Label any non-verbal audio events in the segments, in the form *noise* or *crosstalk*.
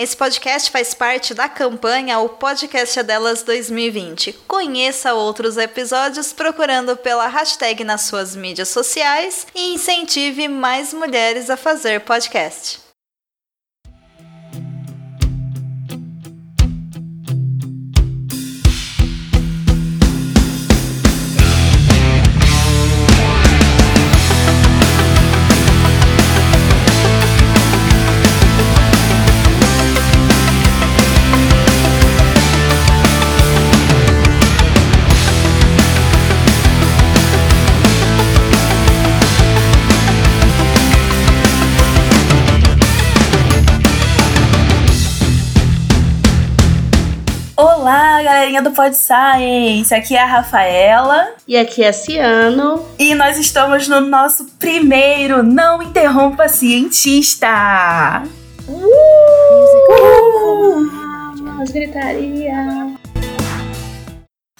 Esse podcast faz parte da campanha O Podcast é Delas 2020. Conheça outros episódios procurando pela hashtag nas suas mídias sociais e incentive mais mulheres a fazer podcast. Galerinha do Pod Science! Aqui é a Rafaela. E aqui é a Ciano. E nós estamos no nosso primeiro Não Interrompa Cientista! Uh! Uh! gritaria!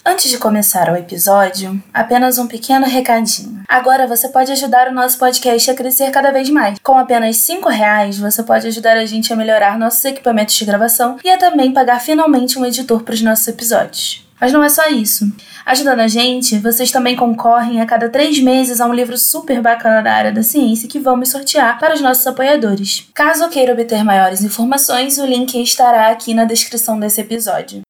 Antes de começar o episódio, apenas um pequeno recadinho. Agora você pode ajudar o nosso podcast a crescer cada vez mais. Com apenas 5 reais, você pode ajudar a gente a melhorar nossos equipamentos de gravação e a também pagar finalmente um editor para os nossos episódios. Mas não é só isso. Ajudando a gente, vocês também concorrem a cada três meses a um livro super bacana da área da ciência que vamos sortear para os nossos apoiadores. Caso queira obter maiores informações, o link estará aqui na descrição desse episódio.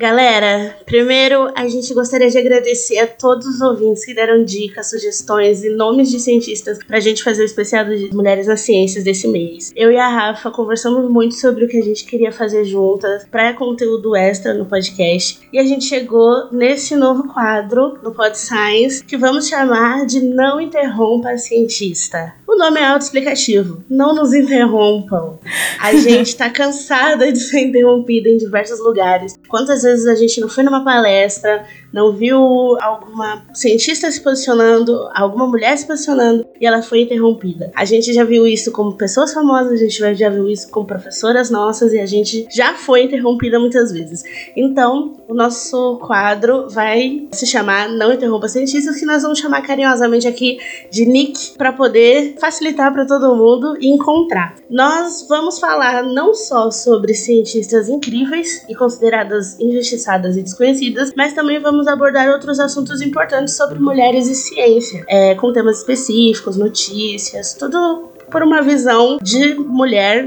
Galera, primeiro a gente gostaria de agradecer a todos os ouvintes que deram dicas, sugestões e nomes de cientistas pra gente fazer o especial de Mulheres nas Ciências desse mês. Eu e a Rafa conversamos muito sobre o que a gente queria fazer juntas para conteúdo extra no podcast e a gente chegou nesse novo quadro no Pod Science que vamos chamar de Não Interrompa a Cientista. O nome é autoexplicativo. Não nos interrompam. A *laughs* gente tá cansada de ser interrompida em diversos lugares. Quantas vezes a gente não foi numa palestra, não viu alguma cientista se posicionando, alguma mulher se posicionando e ela foi interrompida. A gente já viu isso como pessoas famosas, a gente já viu isso com professoras nossas e a gente já foi interrompida muitas vezes. Então, o nosso quadro vai se chamar Não Interrompa Cientistas, que nós vamos chamar carinhosamente aqui de Nick para poder facilitar para todo mundo encontrar. Nós vamos falar não só sobre cientistas incríveis e consideradas injustiçadas e desconhecidas, mas também vamos vamos abordar outros assuntos importantes sobre mulheres e ciência, é, com temas específicos, notícias, tudo por uma visão de mulher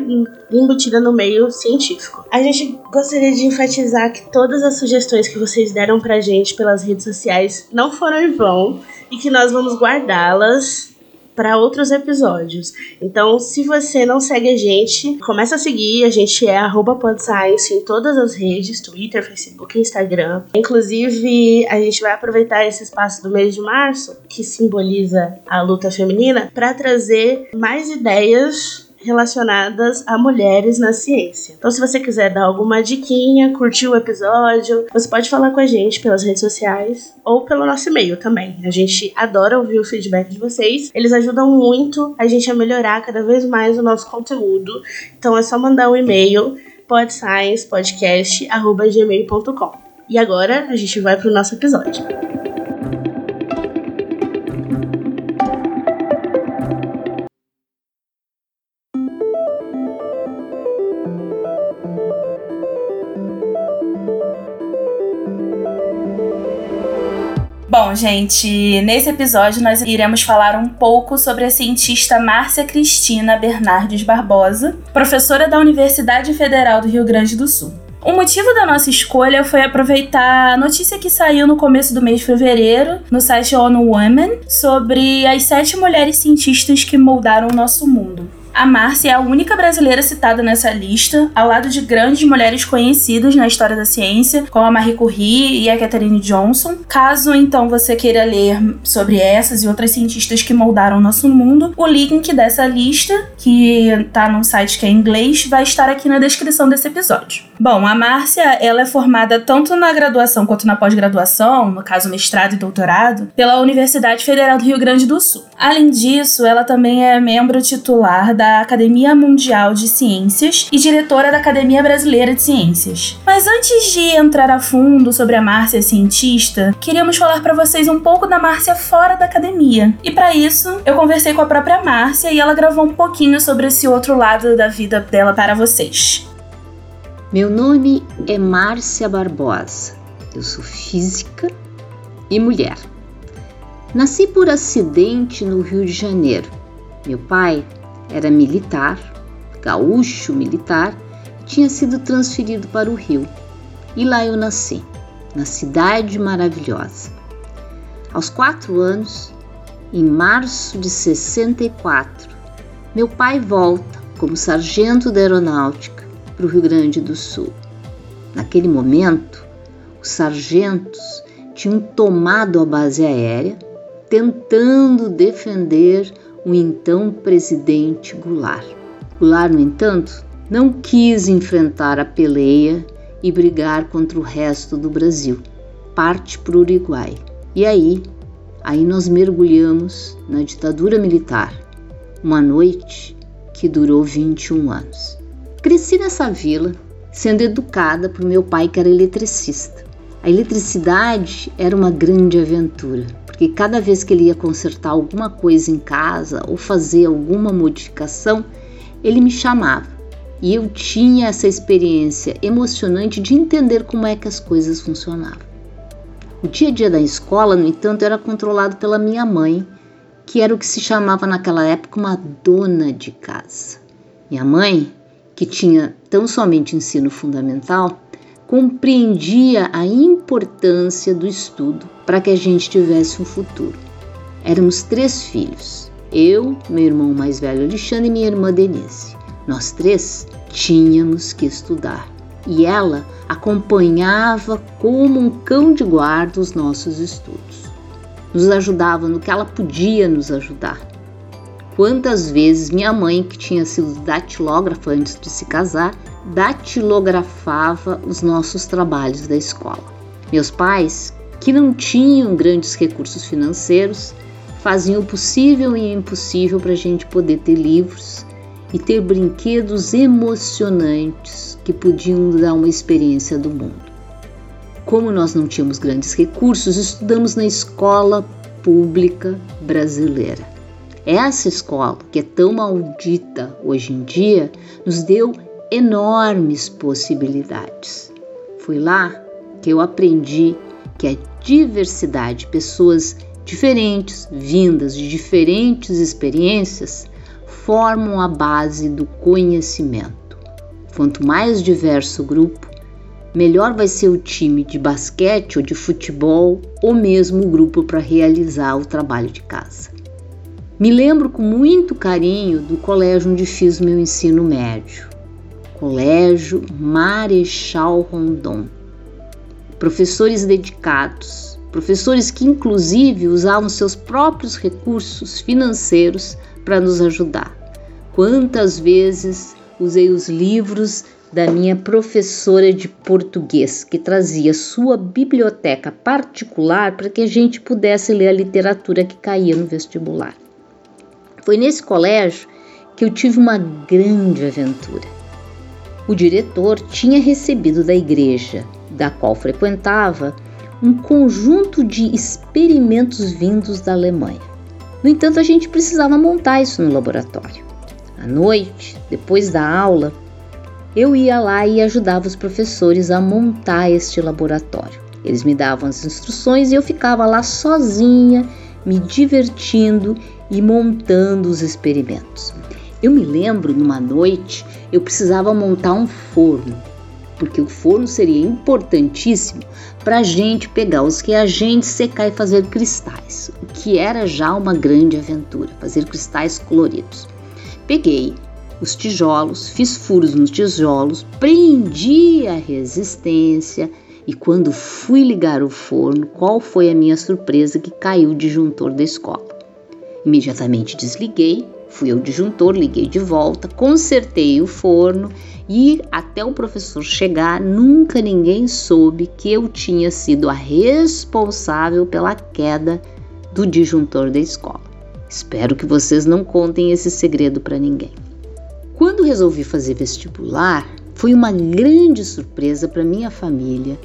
embutida no meio científico. A gente gostaria de enfatizar que todas as sugestões que vocês deram pra gente pelas redes sociais não foram em vão e que nós vamos guardá-las para outros episódios. Então, se você não segue a gente, começa a seguir. A gente é @podscience em todas as redes, Twitter, Facebook, Instagram. Inclusive, a gente vai aproveitar esse espaço do mês de março, que simboliza a luta feminina, para trazer mais ideias relacionadas a mulheres na ciência. Então, se você quiser dar alguma diquinha, curtir o episódio, você pode falar com a gente pelas redes sociais ou pelo nosso e-mail também. A gente adora ouvir o feedback de vocês. Eles ajudam muito a gente a melhorar cada vez mais o nosso conteúdo. Então, é só mandar um e-mail podsciencepodcast@gmail.com. E agora a gente vai para o nosso episódio. Gente, nesse episódio nós iremos falar um pouco sobre a cientista Márcia Cristina Bernardes Barbosa, professora da Universidade Federal do Rio Grande do Sul. O motivo da nossa escolha foi aproveitar a notícia que saiu no começo do mês de fevereiro no site ONU Women sobre as sete mulheres cientistas que moldaram o nosso mundo. A Márcia é a única brasileira citada nessa lista, ao lado de grandes mulheres conhecidas na história da ciência, como a Marie Curie e a Katherine Johnson. Caso então você queira ler sobre essas e outras cientistas que moldaram o nosso mundo, o link dessa lista, que está num site que é em inglês, vai estar aqui na descrição desse episódio. Bom, a Márcia, ela é formada tanto na graduação quanto na pós-graduação, no caso mestrado e doutorado, pela Universidade Federal do Rio Grande do Sul. Além disso, ela também é membro titular da da Academia Mundial de Ciências e diretora da Academia Brasileira de Ciências. Mas antes de entrar a fundo sobre a Márcia cientista, queríamos falar para vocês um pouco da Márcia fora da academia. E para isso, eu conversei com a própria Márcia e ela gravou um pouquinho sobre esse outro lado da vida dela para vocês. Meu nome é Márcia Barbosa. Eu sou física e mulher. Nasci por acidente no Rio de Janeiro. Meu pai era militar, gaúcho militar, tinha sido transferido para o Rio. E lá eu nasci, na cidade maravilhosa. Aos quatro anos, em março de 64, meu pai volta como sargento da aeronáutica para o Rio Grande do Sul. Naquele momento, os sargentos tinham tomado a base aérea, tentando defender o então presidente Goulart. Goulart, no entanto, não quis enfrentar a peleia e brigar contra o resto do Brasil. Parte para o Uruguai. E aí, aí nós mergulhamos na ditadura militar. Uma noite que durou 21 anos. Cresci nessa vila, sendo educada por meu pai, que era eletricista. A eletricidade era uma grande aventura, porque cada vez que ele ia consertar alguma coisa em casa ou fazer alguma modificação, ele me chamava. E eu tinha essa experiência emocionante de entender como é que as coisas funcionavam. O dia a dia da escola, no entanto, era controlado pela minha mãe, que era o que se chamava naquela época uma dona de casa. Minha mãe que tinha tão somente ensino fundamental, compreendia a importância do estudo para que a gente tivesse um futuro. Éramos três filhos: eu, meu irmão mais velho Alexandre e minha irmã Denise. Nós três tínhamos que estudar e ela acompanhava como um cão de guarda os nossos estudos. Nos ajudava no que ela podia nos ajudar Quantas vezes minha mãe, que tinha sido datilógrafa antes de se casar, datilografava os nossos trabalhos da escola. Meus pais, que não tinham grandes recursos financeiros, faziam o possível e o impossível para a gente poder ter livros e ter brinquedos emocionantes que podiam dar uma experiência do mundo. Como nós não tínhamos grandes recursos, estudamos na escola pública brasileira. Essa escola, que é tão maldita hoje em dia, nos deu enormes possibilidades. Foi lá que eu aprendi que a diversidade, pessoas diferentes, vindas de diferentes experiências, formam a base do conhecimento. Quanto mais diverso o grupo, melhor vai ser o time de basquete ou de futebol ou mesmo o grupo para realizar o trabalho de casa. Me lembro com muito carinho do colégio onde fiz meu ensino médio, Colégio Marechal Rondon. Professores dedicados, professores que inclusive usavam seus próprios recursos financeiros para nos ajudar. Quantas vezes usei os livros da minha professora de português, que trazia sua biblioteca particular para que a gente pudesse ler a literatura que caía no vestibular. Foi nesse colégio que eu tive uma grande aventura. O diretor tinha recebido da igreja, da qual frequentava, um conjunto de experimentos vindos da Alemanha. No entanto, a gente precisava montar isso no laboratório. À noite, depois da aula, eu ia lá e ajudava os professores a montar este laboratório. Eles me davam as instruções e eu ficava lá sozinha, me divertindo e montando os experimentos. Eu me lembro numa noite eu precisava montar um forno, porque o forno seria importantíssimo para a gente pegar os reagentes, secar e fazer cristais, o que era já uma grande aventura, fazer cristais coloridos. Peguei os tijolos, fiz furos nos tijolos, prendi a resistência e quando fui ligar o forno, qual foi a minha surpresa que caiu o disjuntor da escola. Imediatamente desliguei, fui ao disjuntor, liguei de volta, consertei o forno e até o professor chegar, nunca ninguém soube que eu tinha sido a responsável pela queda do disjuntor da escola. Espero que vocês não contem esse segredo para ninguém. Quando resolvi fazer vestibular, foi uma grande surpresa para minha família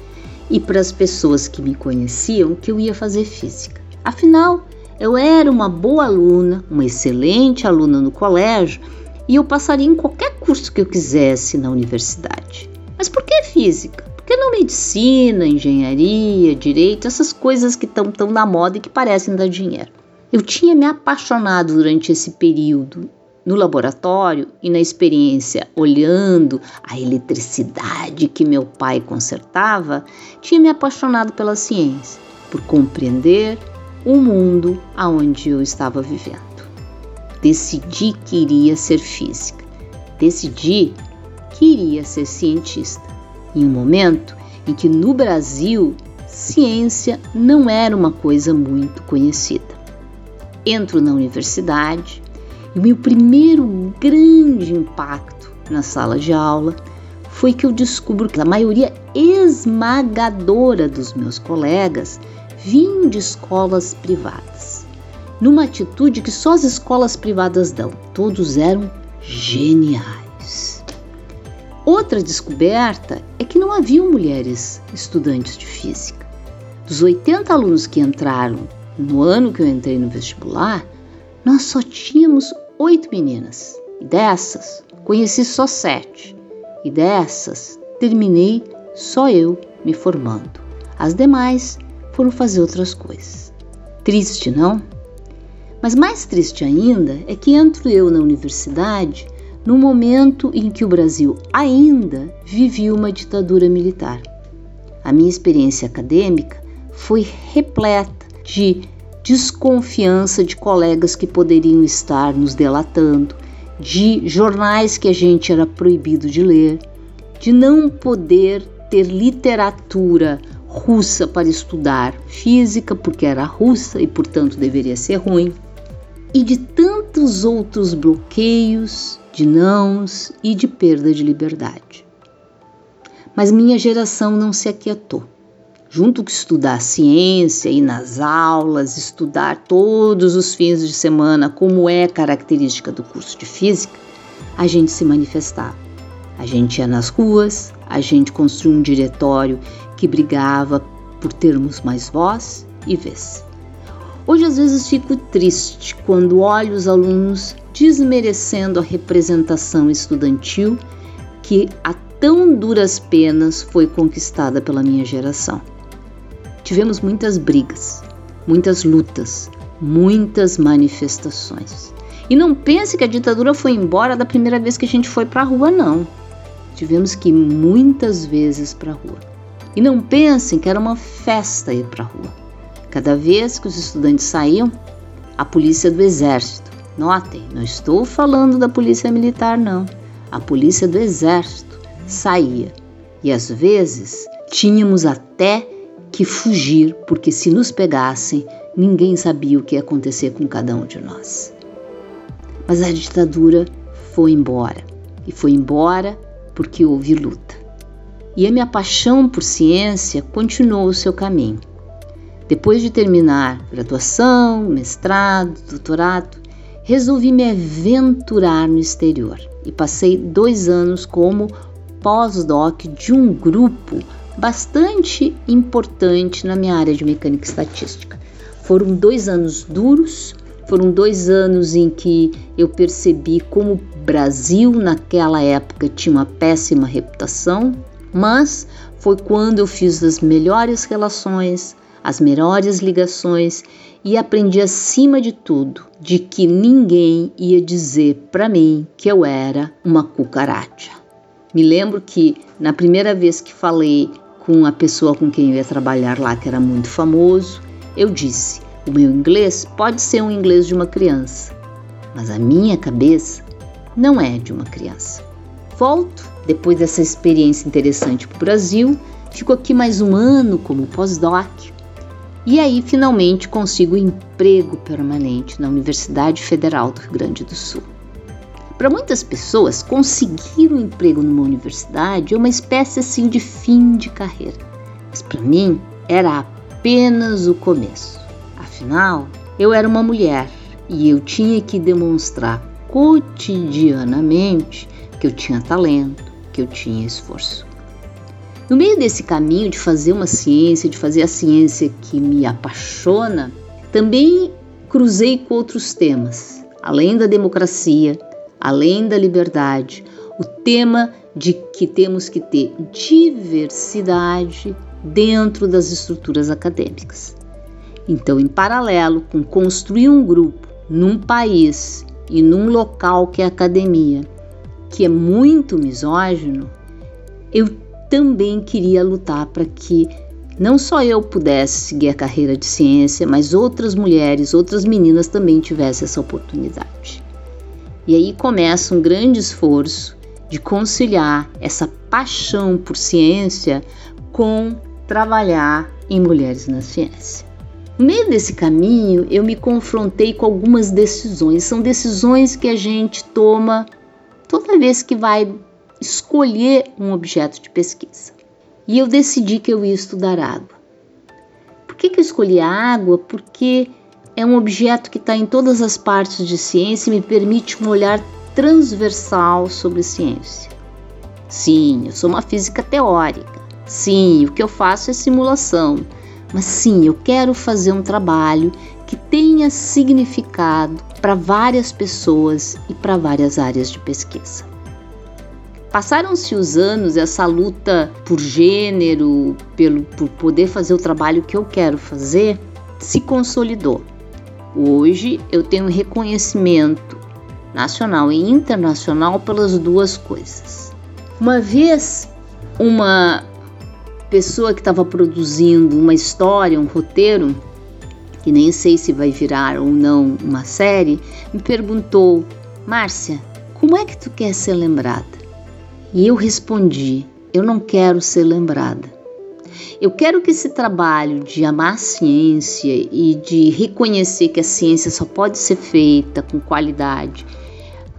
e para as pessoas que me conheciam que eu ia fazer física. Afinal, eu era uma boa aluna, uma excelente aluna no colégio e eu passaria em qualquer curso que eu quisesse na universidade. Mas por que física? Por que não medicina, engenharia, direito, essas coisas que estão tão na moda e que parecem dar dinheiro? Eu tinha me apaixonado durante esse período no laboratório e na experiência olhando a eletricidade que meu pai consertava, tinha me apaixonado pela ciência, por compreender o mundo aonde eu estava vivendo. Decidi que iria ser física. Decidi que iria ser cientista. Em um momento em que no Brasil ciência não era uma coisa muito conhecida. Entro na universidade e o meu primeiro grande impacto na sala de aula foi que eu descubro que a maioria esmagadora dos meus colegas vinham de escolas privadas, numa atitude que só as escolas privadas dão. Todos eram geniais. Outra descoberta é que não haviam mulheres estudantes de física. Dos 80 alunos que entraram no ano que eu entrei no vestibular, nós só tínhamos oito meninas. Dessas, conheci só sete. E dessas, terminei só eu me formando. As demais foram fazer outras coisas. Triste, não? Mas mais triste ainda é que entro eu na universidade no momento em que o Brasil ainda vivia uma ditadura militar. A minha experiência acadêmica foi repleta de desconfiança de colegas que poderiam estar nos delatando, de jornais que a gente era proibido de ler, de não poder ter literatura russa para estudar física, porque era russa e, portanto, deveria ser ruim, e de tantos outros bloqueios, de nãos e de perda de liberdade. Mas minha geração não se aquietou. Junto com estudar ciência, ir nas aulas, estudar todos os fins de semana, como é característica do curso de física, a gente se manifestava. A gente ia nas ruas, a gente construiu um diretório que brigava por termos mais voz e vez. Hoje às vezes fico triste quando olho os alunos desmerecendo a representação estudantil que a tão duras penas foi conquistada pela minha geração. Tivemos muitas brigas, muitas lutas, muitas manifestações. E não pense que a ditadura foi embora da primeira vez que a gente foi para a rua, não. Tivemos que ir muitas vezes para a rua. E não pensem que era uma festa ir para a rua. Cada vez que os estudantes saíam, a polícia do exército, notem, não estou falando da polícia militar, não, a polícia do exército saía. E às vezes tínhamos até que fugir, porque se nos pegassem, ninguém sabia o que ia acontecer com cada um de nós. Mas a ditadura foi embora. E foi embora porque houve luta e a minha paixão por ciência continuou o seu caminho. Depois de terminar graduação, mestrado, doutorado, resolvi me aventurar no exterior e passei dois anos como pós-doc de um grupo bastante importante na minha área de mecânica estatística. Foram dois anos duros, foram dois anos em que eu percebi como o Brasil naquela época tinha uma péssima reputação, mas foi quando eu fiz as melhores relações, as melhores ligações e aprendi acima de tudo de que ninguém ia dizer para mim que eu era uma cucaracha. Me lembro que na primeira vez que falei com a pessoa com quem eu ia trabalhar lá, que era muito famoso, eu disse: o meu inglês pode ser um inglês de uma criança, mas a minha cabeça não é de uma criança. Volto depois dessa experiência interessante para o Brasil, fico aqui mais um ano como pós-doc e aí finalmente consigo emprego permanente na Universidade Federal do Rio Grande do Sul. Para muitas pessoas, conseguir um emprego numa universidade é uma espécie assim de fim de carreira, mas para mim era apenas o começo. Afinal, eu era uma mulher e eu tinha que demonstrar cotidianamente que eu tinha talento, que eu tinha esforço. No meio desse caminho de fazer uma ciência, de fazer a ciência que me apaixona, também cruzei com outros temas, além da democracia, além da liberdade, o tema de que temos que ter diversidade dentro das estruturas acadêmicas. Então, em paralelo com construir um grupo num país e num local que é academia, que é muito misógino, eu também queria lutar para que não só eu pudesse seguir a carreira de ciência, mas outras mulheres, outras meninas também tivessem essa oportunidade. E aí começa um grande esforço de conciliar essa paixão por ciência com trabalhar em mulheres na ciência. No meio desse caminho, eu me confrontei com algumas decisões. São decisões que a gente toma toda vez que vai escolher um objeto de pesquisa. E eu decidi que eu ia estudar água. Por que, que eu escolhi a água? Porque é um objeto que está em todas as partes de ciência e me permite um olhar transversal sobre ciência. Sim, eu sou uma física teórica. Sim, o que eu faço é simulação. Mas sim, eu quero fazer um trabalho que tenha significado para várias pessoas e para várias áreas de pesquisa. Passaram-se os anos, essa luta por gênero, pelo, por poder fazer o trabalho que eu quero fazer, se consolidou. Hoje eu tenho reconhecimento nacional e internacional pelas duas coisas. Uma vez, uma pessoa que estava produzindo uma história, um roteiro, que nem sei se vai virar ou não uma série, me perguntou: Márcia, como é que tu quer ser lembrada? E eu respondi: eu não quero ser lembrada. Eu quero que esse trabalho de amar a ciência e de reconhecer que a ciência só pode ser feita com qualidade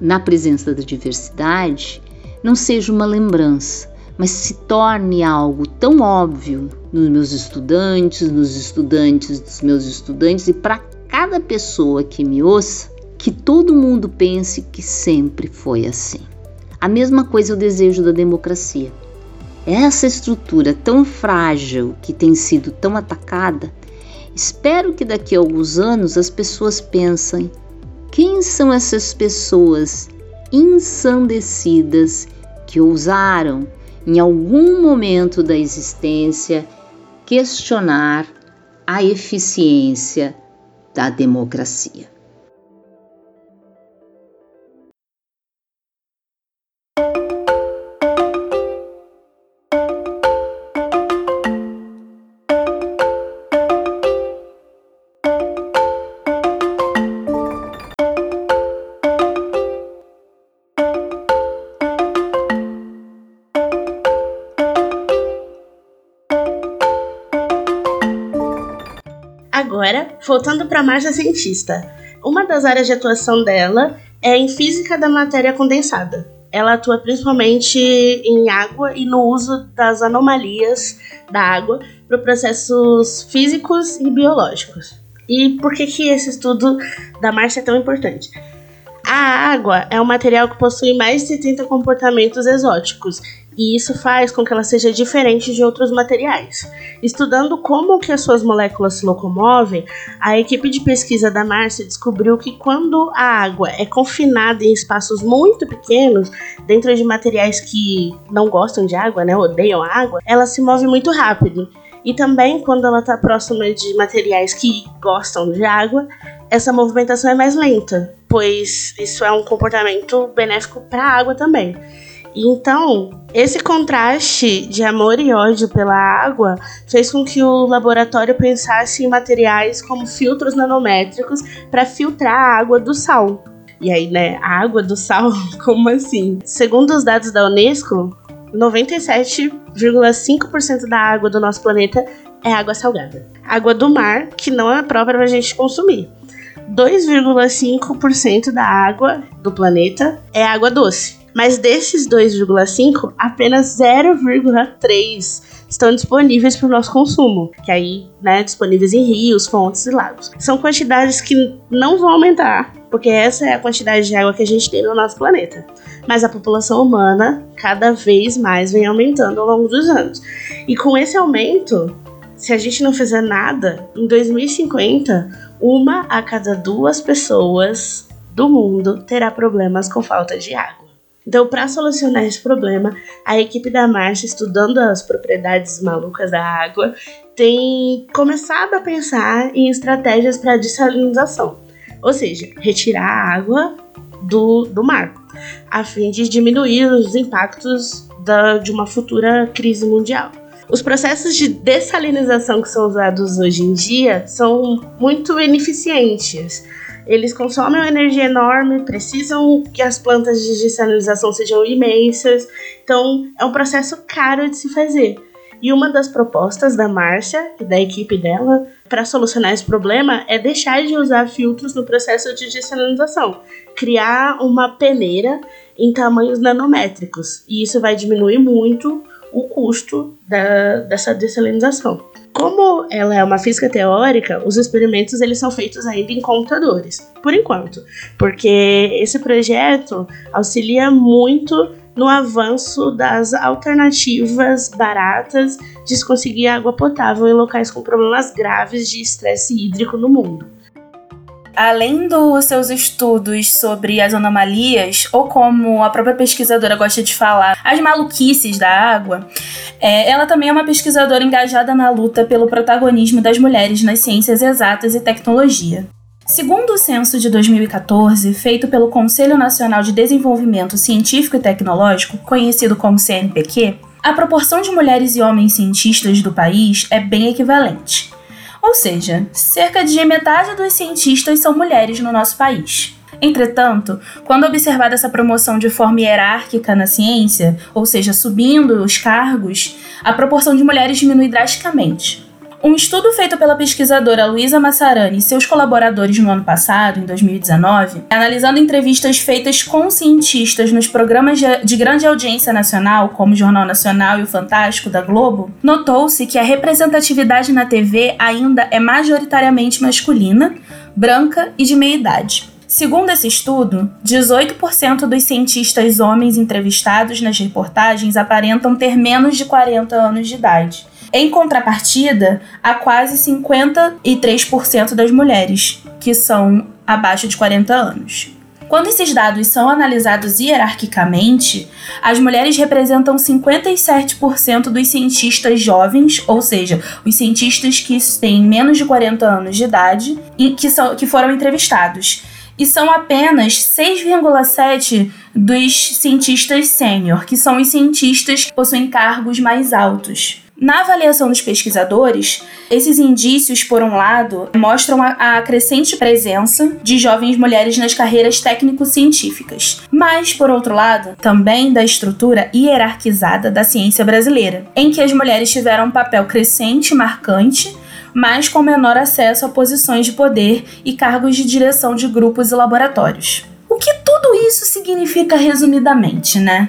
na presença da diversidade não seja uma lembrança, mas se torne algo tão óbvio nos meus estudantes, nos estudantes dos meus estudantes e para cada pessoa que me ouça, que todo mundo pense que sempre foi assim. A mesma coisa eu desejo da democracia. Essa estrutura tão frágil que tem sido tão atacada, espero que daqui a alguns anos as pessoas pensem: quem são essas pessoas ensandecidas que ousaram, em algum momento da existência, questionar a eficiência da democracia? Voltando para a Marcia Cientista. Uma das áreas de atuação dela é em física da matéria condensada. Ela atua principalmente em água e no uso das anomalias da água para processos físicos e biológicos. E por que, que esse estudo da Márcia é tão importante? A água é um material que possui mais de 70 comportamentos exóticos e isso faz com que ela seja diferente de outros materiais. Estudando como que as suas moléculas se locomovem, a equipe de pesquisa da Márcia descobriu que quando a água é confinada em espaços muito pequenos, dentro de materiais que não gostam de água, né, odeiam água, ela se move muito rápido. E também quando ela está próxima de materiais que gostam de água, essa movimentação é mais lenta, pois isso é um comportamento benéfico para a água também. Então, esse contraste de amor e ódio pela água fez com que o laboratório pensasse em materiais como filtros nanométricos para filtrar a água do sal. E aí, né, a água do sal, *laughs* como assim? Segundo os dados da Unesco, 97,5% da água do nosso planeta é água salgada. Água do mar, que não é própria para a gente consumir. 2,5% da água do planeta é água doce. Mas desses 2,5, apenas 0,3 estão disponíveis para o nosso consumo, que aí, né, disponíveis em rios, fontes e lagos. São quantidades que não vão aumentar porque essa é a quantidade de água que a gente tem no nosso planeta. Mas a população humana cada vez mais vem aumentando ao longo dos anos. E com esse aumento, se a gente não fizer nada, em 2050, uma a cada duas pessoas do mundo terá problemas com falta de água. Então, para solucionar esse problema, a equipe da Marcha, estudando as propriedades malucas da água, tem começado a pensar em estratégias para dessalinização, ou seja, retirar a água do, do mar, a fim de diminuir os impactos da, de uma futura crise mundial. Os processos de dessalinização que são usados hoje em dia são muito ineficientes eles consomem uma energia enorme, precisam que as plantas de dessalinização sejam imensas, então é um processo caro de se fazer. E uma das propostas da Márcia e da equipe dela para solucionar esse problema é deixar de usar filtros no processo de dessalinização, criar uma peneira em tamanhos nanométricos, e isso vai diminuir muito o custo da, dessa dessalinização. Como ela é uma física teórica, os experimentos eles são feitos ainda em computadores, por enquanto, porque esse projeto auxilia muito no avanço das alternativas baratas de se conseguir água potável em locais com problemas graves de estresse hídrico no mundo além dos seus estudos sobre as anomalias, ou como a própria pesquisadora gosta de falar, as maluquices da água, é, ela também é uma pesquisadora engajada na luta pelo protagonismo das mulheres nas ciências exatas e tecnologia. Segundo o censo de 2014, feito pelo Conselho Nacional de Desenvolvimento Científico e Tecnológico, conhecido como CNPq, a proporção de mulheres e homens cientistas do país é bem equivalente. Ou seja, cerca de metade dos cientistas são mulheres no nosso país. Entretanto, quando observada essa promoção de forma hierárquica na ciência, ou seja, subindo os cargos, a proporção de mulheres diminui drasticamente. Um estudo feito pela pesquisadora Luísa Massarani e seus colaboradores no ano passado, em 2019, analisando entrevistas feitas com cientistas nos programas de grande audiência nacional, como o Jornal Nacional e o Fantástico da Globo, notou-se que a representatividade na TV ainda é majoritariamente masculina, branca e de meia idade. Segundo esse estudo, 18% dos cientistas homens entrevistados nas reportagens aparentam ter menos de 40 anos de idade, em contrapartida, há quase 53% das mulheres que são abaixo de 40 anos. Quando esses dados são analisados hierarquicamente, as mulheres representam 57% dos cientistas jovens, ou seja, os cientistas que têm menos de 40 anos de idade e que, são, que foram entrevistados. E são apenas 6,7% dos cientistas sênior, que são os cientistas que possuem cargos mais altos. Na avaliação dos pesquisadores, esses indícios, por um lado, mostram a, a crescente presença de jovens mulheres nas carreiras técnico-científicas, mas, por outro lado, também da estrutura hierarquizada da ciência brasileira, em que as mulheres tiveram um papel crescente e marcante mas com menor acesso a posições de poder e cargos de direção de grupos e laboratórios. O que tudo isso significa resumidamente, né?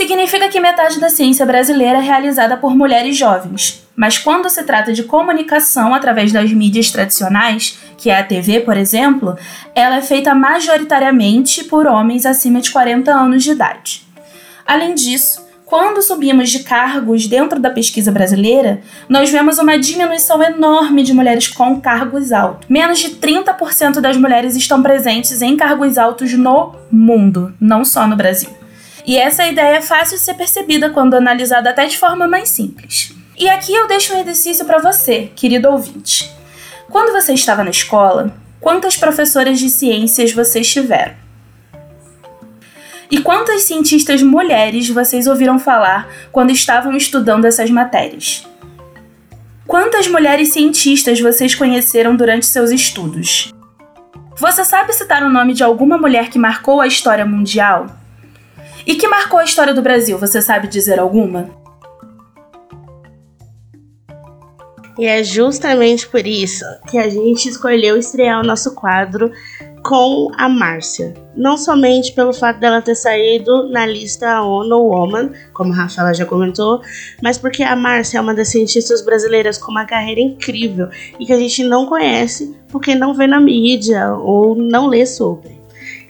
Significa que metade da ciência brasileira é realizada por mulheres jovens. Mas quando se trata de comunicação através das mídias tradicionais, que é a TV, por exemplo, ela é feita majoritariamente por homens acima de 40 anos de idade. Além disso, quando subimos de cargos dentro da pesquisa brasileira, nós vemos uma diminuição enorme de mulheres com cargos altos. Menos de 30% das mulheres estão presentes em cargos altos no mundo, não só no Brasil. E essa ideia é fácil de ser percebida quando analisada até de forma mais simples. E aqui eu deixo um exercício para você, querido ouvinte. Quando você estava na escola, quantas professoras de ciências vocês tiveram? E quantas cientistas mulheres vocês ouviram falar quando estavam estudando essas matérias? Quantas mulheres cientistas vocês conheceram durante seus estudos? Você sabe citar o nome de alguma mulher que marcou a história mundial? E que marcou a história do Brasil, você sabe dizer alguma? E é justamente por isso que a gente escolheu estrear o nosso quadro com a Márcia. Não somente pelo fato dela ter saído na lista ONU Woman, como a Rafaela já comentou, mas porque a Márcia é uma das cientistas brasileiras com uma carreira incrível e que a gente não conhece porque não vê na mídia ou não lê sobre.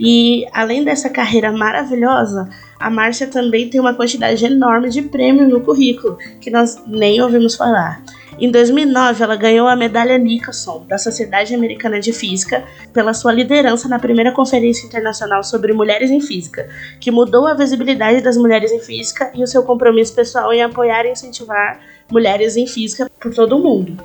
E além dessa carreira maravilhosa, a Márcia também tem uma quantidade enorme de prêmios no currículo, que nós nem ouvimos falar. Em 2009, ela ganhou a medalha Nicholson da Sociedade Americana de Física pela sua liderança na primeira Conferência Internacional sobre Mulheres em Física, que mudou a visibilidade das mulheres em física e o seu compromisso pessoal em apoiar e incentivar mulheres em física por todo o mundo.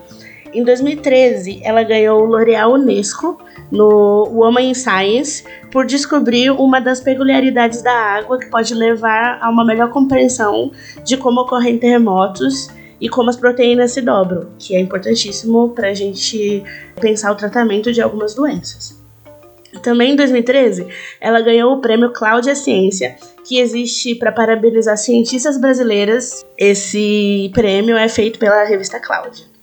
Em 2013, ela ganhou o L'Oréal Unesco no Woman in Science por descobrir uma das peculiaridades da água que pode levar a uma melhor compreensão de como ocorrem terremotos e como as proteínas se dobram, que é importantíssimo para a gente pensar o tratamento de algumas doenças. Também em 2013, ela ganhou o prêmio Cláudia Ciência, que existe para parabenizar cientistas brasileiras. Esse prêmio é feito pela revista Cláudia.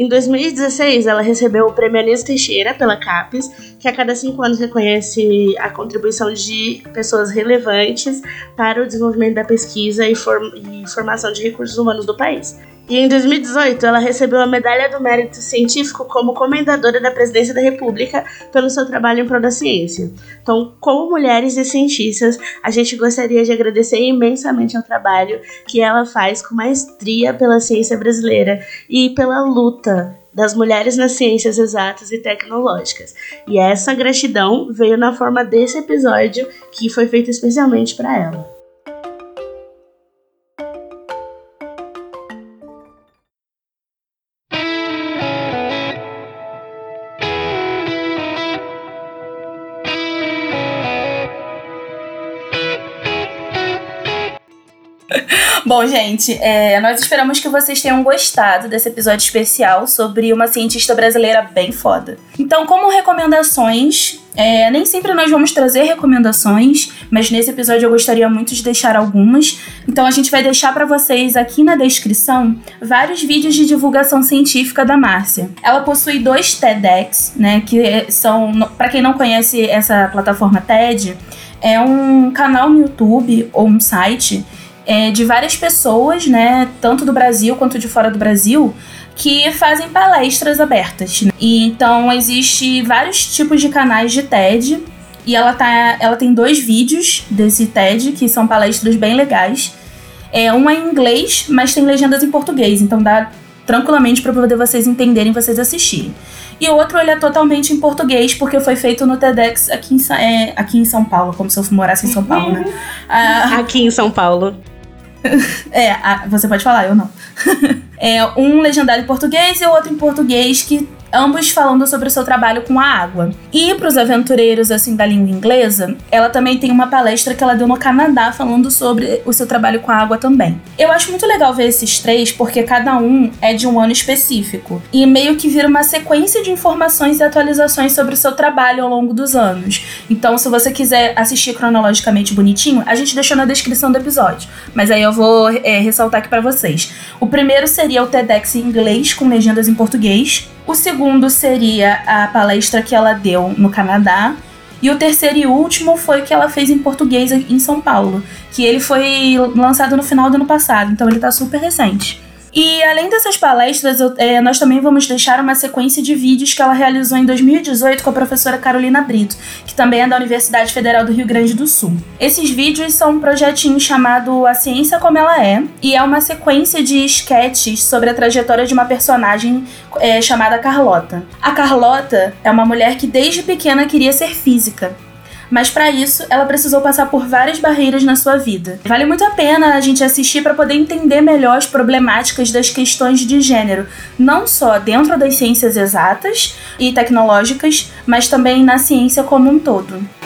Em 2016, ela recebeu o prêmio Anísio Teixeira pela CAPES, que a cada cinco anos reconhece a contribuição de pessoas relevantes para o desenvolvimento da pesquisa e, form e formação de recursos humanos do país. E em 2018, ela recebeu a Medalha do Mérito Científico como comendadora da Presidência da República pelo seu trabalho em prol da ciência. Então, como mulheres e cientistas, a gente gostaria de agradecer imensamente ao trabalho que ela faz com maestria pela ciência brasileira e pela luta das mulheres nas ciências exatas e tecnológicas. E essa gratidão veio na forma desse episódio que foi feito especialmente para ela. Bom, gente, é, nós esperamos que vocês tenham gostado desse episódio especial sobre uma cientista brasileira bem foda. Então, como recomendações, é, nem sempre nós vamos trazer recomendações, mas nesse episódio eu gostaria muito de deixar algumas. Então a gente vai deixar para vocês aqui na descrição vários vídeos de divulgação científica da Márcia. Ela possui dois TEDx, né, que são, para quem não conhece essa plataforma TED, é um canal no YouTube ou um site é, de várias pessoas, né, tanto do Brasil quanto de fora do Brasil, que fazem palestras abertas. Né? E então existe vários tipos de canais de TED e ela tá, ela tem dois vídeos desse TED que são palestras bem legais. É uma em inglês, mas tem legendas em português, então dá tranquilamente para poder vocês entenderem, vocês assistirem. E o outro ele é totalmente em português, porque foi feito no TEDx aqui em, é, aqui em São Paulo, como se eu morasse em São Paulo, né? Ah, aqui em São Paulo. *laughs* é, você pode falar, eu não. *laughs* é um legendário em português e outro em português que ambos falando sobre o seu trabalho com a água. E para os aventureiros assim da língua inglesa, ela também tem uma palestra que ela deu no Canadá falando sobre o seu trabalho com a água também. Eu acho muito legal ver esses três porque cada um é de um ano específico e meio que vira uma sequência de informações e atualizações sobre o seu trabalho ao longo dos anos. Então, se você quiser assistir cronologicamente bonitinho, a gente deixou na descrição do episódio, mas aí eu vou é, ressaltar aqui para vocês. O primeiro seria o TEDx em inglês com legendas em português. O segundo seria a palestra que ela deu no Canadá. E o terceiro e último foi o que ela fez em português em São Paulo, que ele foi lançado no final do ano passado, então ele tá super recente. E além dessas palestras, eu, é, nós também vamos deixar uma sequência de vídeos que ela realizou em 2018 com a professora Carolina Brito, que também é da Universidade Federal do Rio Grande do Sul. Esses vídeos são um projetinho chamado A Ciência Como Ela É, e é uma sequência de sketches sobre a trajetória de uma personagem é, chamada Carlota. A Carlota é uma mulher que desde pequena queria ser física, mas para isso ela precisou passar por várias barreiras na sua vida. Vale muito a pena a gente assistir para poder entender melhor as problemáticas das questões de gênero, não só dentro das ciências exatas e tecnológicas, mas também na ciência como um todo.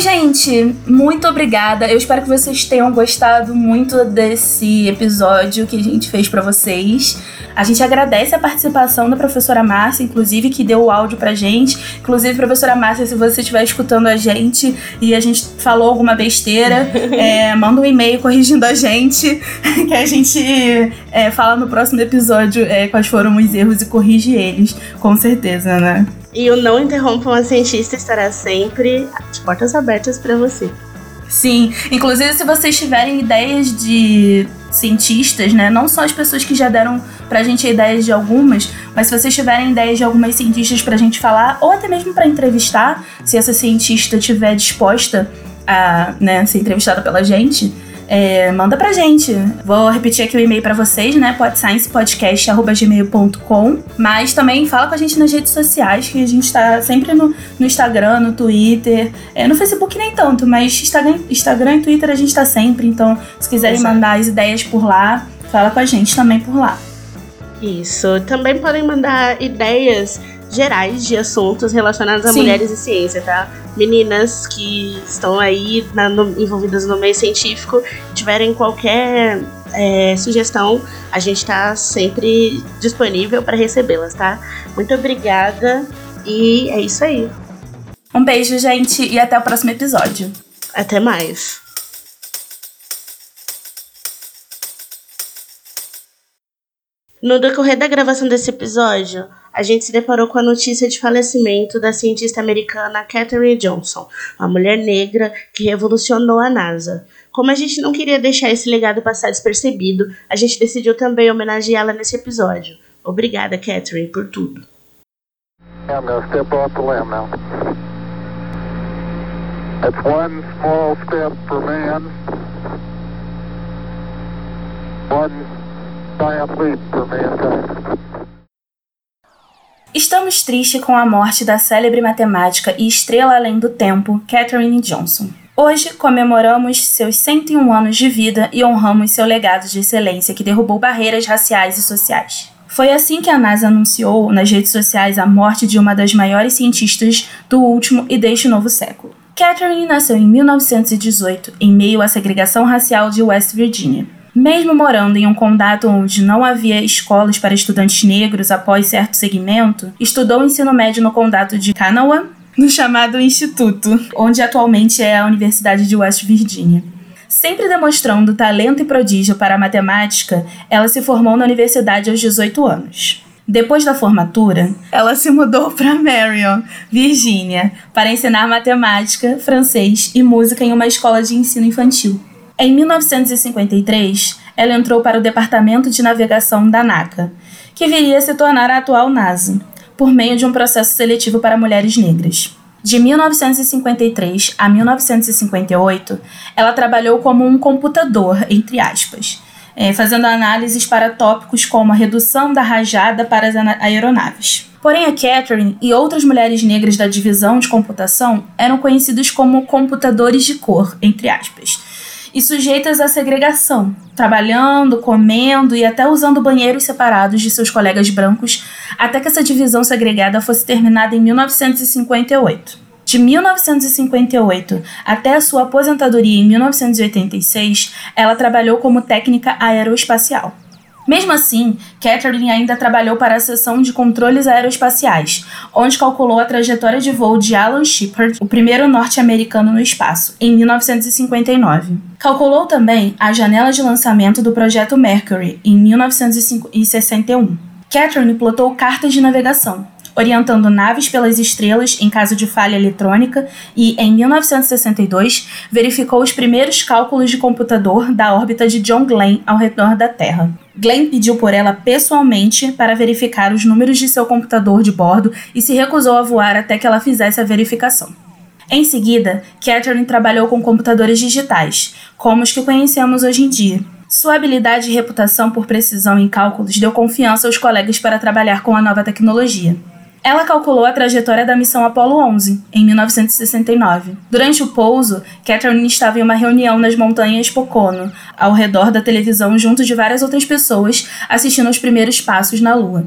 Gente, muito obrigada. Eu espero que vocês tenham gostado muito desse episódio que a gente fez para vocês. A gente agradece a participação da professora Márcia, inclusive, que deu o áudio pra gente. Inclusive, professora Márcia, se você estiver escutando a gente e a gente falou alguma besteira, *laughs* é, manda um e-mail corrigindo a gente, *laughs* que a gente é, fala no próximo episódio é, quais foram os erros e corrige eles, com certeza, né? E o Não Interrompam a Cientista estará sempre de portas abertas para você. Sim, inclusive se vocês tiverem ideias de cientistas, né? Não só as pessoas que já deram pra gente ideias de algumas, mas se vocês tiverem ideias de algumas cientistas pra gente falar, ou até mesmo para entrevistar, se essa cientista estiver disposta a né, ser entrevistada pela gente, é, manda pra gente. Vou repetir aqui o e-mail para vocês, né? podsciencepodcast.gmail.com Mas também fala com a gente nas redes sociais, que a gente tá sempre no, no Instagram, no Twitter. É, no Facebook nem tanto, mas Instagram, Instagram e Twitter a gente tá sempre. Então, se quiserem Exato. mandar as ideias por lá, fala com a gente também por lá. Isso. Também podem mandar ideias gerais de assuntos relacionados a Sim. mulheres e ciência, tá? Meninas que estão aí na, no, envolvidas no meio científico, tiverem qualquer é, sugestão, a gente está sempre disponível para recebê-las, tá? Muito obrigada e é isso aí. Um beijo, gente, e até o próximo episódio. Até mais. No decorrer da gravação desse episódio, a gente se deparou com a notícia de falecimento da cientista americana Katherine Johnson, uma mulher negra que revolucionou a NASA. Como a gente não queria deixar esse legado passar despercebido, a gente decidiu também homenageá-la nesse episódio. Obrigada, Katherine, por tudo. Man, one Estamos tristes com a morte da célebre matemática e estrela além do tempo, Catherine Johnson. Hoje comemoramos seus 101 anos de vida e honramos seu legado de excelência que derrubou barreiras raciais e sociais. Foi assim que a NASA anunciou nas redes sociais a morte de uma das maiores cientistas do último e deste novo século. Catherine nasceu em 1918, em meio à segregação racial de West Virginia. Mesmo morando em um condado onde não havia escolas para estudantes negros após certo segmento, estudou ensino médio no condado de Kanawha, no chamado Instituto, onde atualmente é a Universidade de West Virginia. Sempre demonstrando talento e prodígio para a matemática, ela se formou na universidade aos 18 anos. Depois da formatura, ela se mudou *laughs* para Marion, Virgínia, para ensinar matemática, francês e música em uma escola de ensino infantil. Em 1953, ela entrou para o Departamento de Navegação da NACA, que viria a se tornar a atual NASA, por meio de um processo seletivo para mulheres negras. De 1953 a 1958, ela trabalhou como um computador, entre aspas, é, fazendo análises para tópicos como a redução da rajada para as aeronaves. Porém, a Catherine e outras mulheres negras da divisão de computação eram conhecidos como computadores de cor, entre aspas, e sujeitas à segregação, trabalhando, comendo e até usando banheiros separados de seus colegas brancos, até que essa divisão segregada fosse terminada em 1958. De 1958 até a sua aposentadoria em 1986, ela trabalhou como técnica aeroespacial. Mesmo assim, Catherine ainda trabalhou para a seção de controles aeroespaciais, onde calculou a trajetória de voo de Alan Shepard, o primeiro norte-americano no espaço, em 1959. Calculou também a janela de lançamento do projeto Mercury, em 1961. Catherine plotou cartas de navegação, orientando naves pelas estrelas em caso de falha eletrônica e, em 1962, verificou os primeiros cálculos de computador da órbita de John Glenn ao redor da Terra. Glenn pediu por ela pessoalmente para verificar os números de seu computador de bordo e se recusou a voar até que ela fizesse a verificação. Em seguida, Catherine trabalhou com computadores digitais, como os que conhecemos hoje em dia. Sua habilidade e reputação por precisão em cálculos deu confiança aos colegas para trabalhar com a nova tecnologia. Ela calculou a trajetória da missão Apollo 11, em 1969. Durante o pouso, Catherine estava em uma reunião nas montanhas Pocono, ao redor da televisão, junto de várias outras pessoas, assistindo aos primeiros passos na Lua.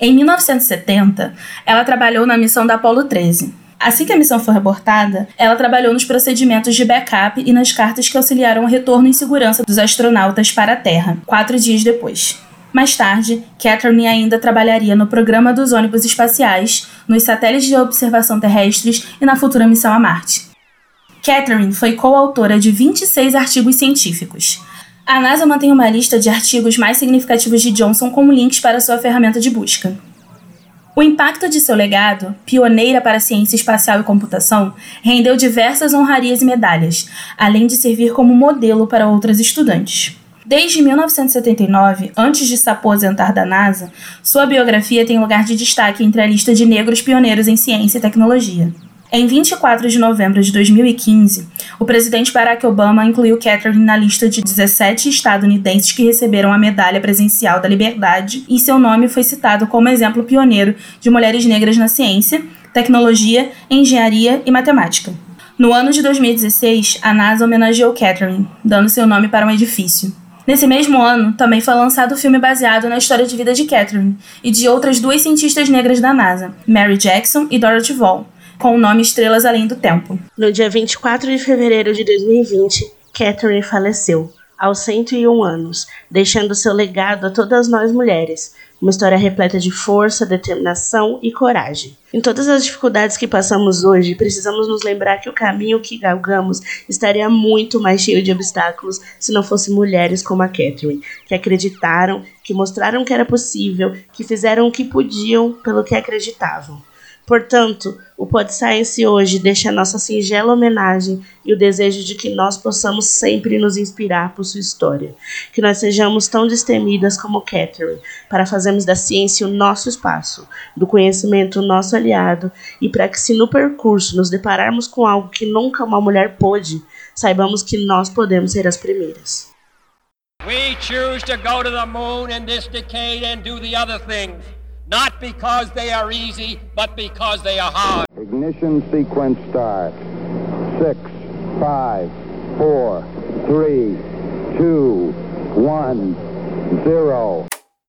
Em 1970, ela trabalhou na missão da Apollo 13. Assim que a missão foi abortada, ela trabalhou nos procedimentos de backup e nas cartas que auxiliaram o retorno em segurança dos astronautas para a Terra, quatro dias depois. Mais tarde, Catherine ainda trabalharia no programa dos ônibus espaciais, nos satélites de observação terrestres e na futura missão a Marte. Catherine foi coautora de 26 artigos científicos. A NASA mantém uma lista de artigos mais significativos de Johnson como links para sua ferramenta de busca. O impacto de seu legado, pioneira para a ciência espacial e computação, rendeu diversas honrarias e medalhas, além de servir como modelo para outras estudantes. Desde 1979, antes de se aposentar da NASA, sua biografia tem lugar de destaque entre a lista de negros pioneiros em ciência e tecnologia. Em 24 de novembro de 2015, o presidente Barack Obama incluiu Catherine na lista de 17 estadunidenses que receberam a Medalha Presencial da Liberdade e seu nome foi citado como exemplo pioneiro de mulheres negras na ciência, tecnologia, engenharia e matemática. No ano de 2016, a NASA homenageou Catherine, dando seu nome para um edifício. Nesse mesmo ano, também foi lançado o filme baseado na história de vida de Catherine e de outras duas cientistas negras da NASA, Mary Jackson e Dorothy Vaughan, com o nome Estrelas Além do Tempo. No dia 24 de fevereiro de 2020, Catherine faleceu, aos 101 anos, deixando seu legado a todas nós mulheres. Uma história repleta de força, determinação e coragem. Em todas as dificuldades que passamos hoje, precisamos nos lembrar que o caminho que galgamos estaria muito mais cheio de obstáculos se não fossem mulheres como a Catherine, que acreditaram, que mostraram que era possível, que fizeram o que podiam pelo que acreditavam. Portanto, o Pod Science hoje deixa a nossa singela homenagem e o desejo de que nós possamos sempre nos inspirar por sua história. Que nós sejamos tão destemidas como Catherine, para fazermos da ciência o nosso espaço, do conhecimento o nosso aliado, e para que, se no percurso nos depararmos com algo que nunca uma mulher pôde, saibamos que nós podemos ser as primeiras. We choose to go to the moon in this decade and do the other things. Not because they are easy, but because they are hard. Ignition sequence start. Six, five, four, three, two, one, zero.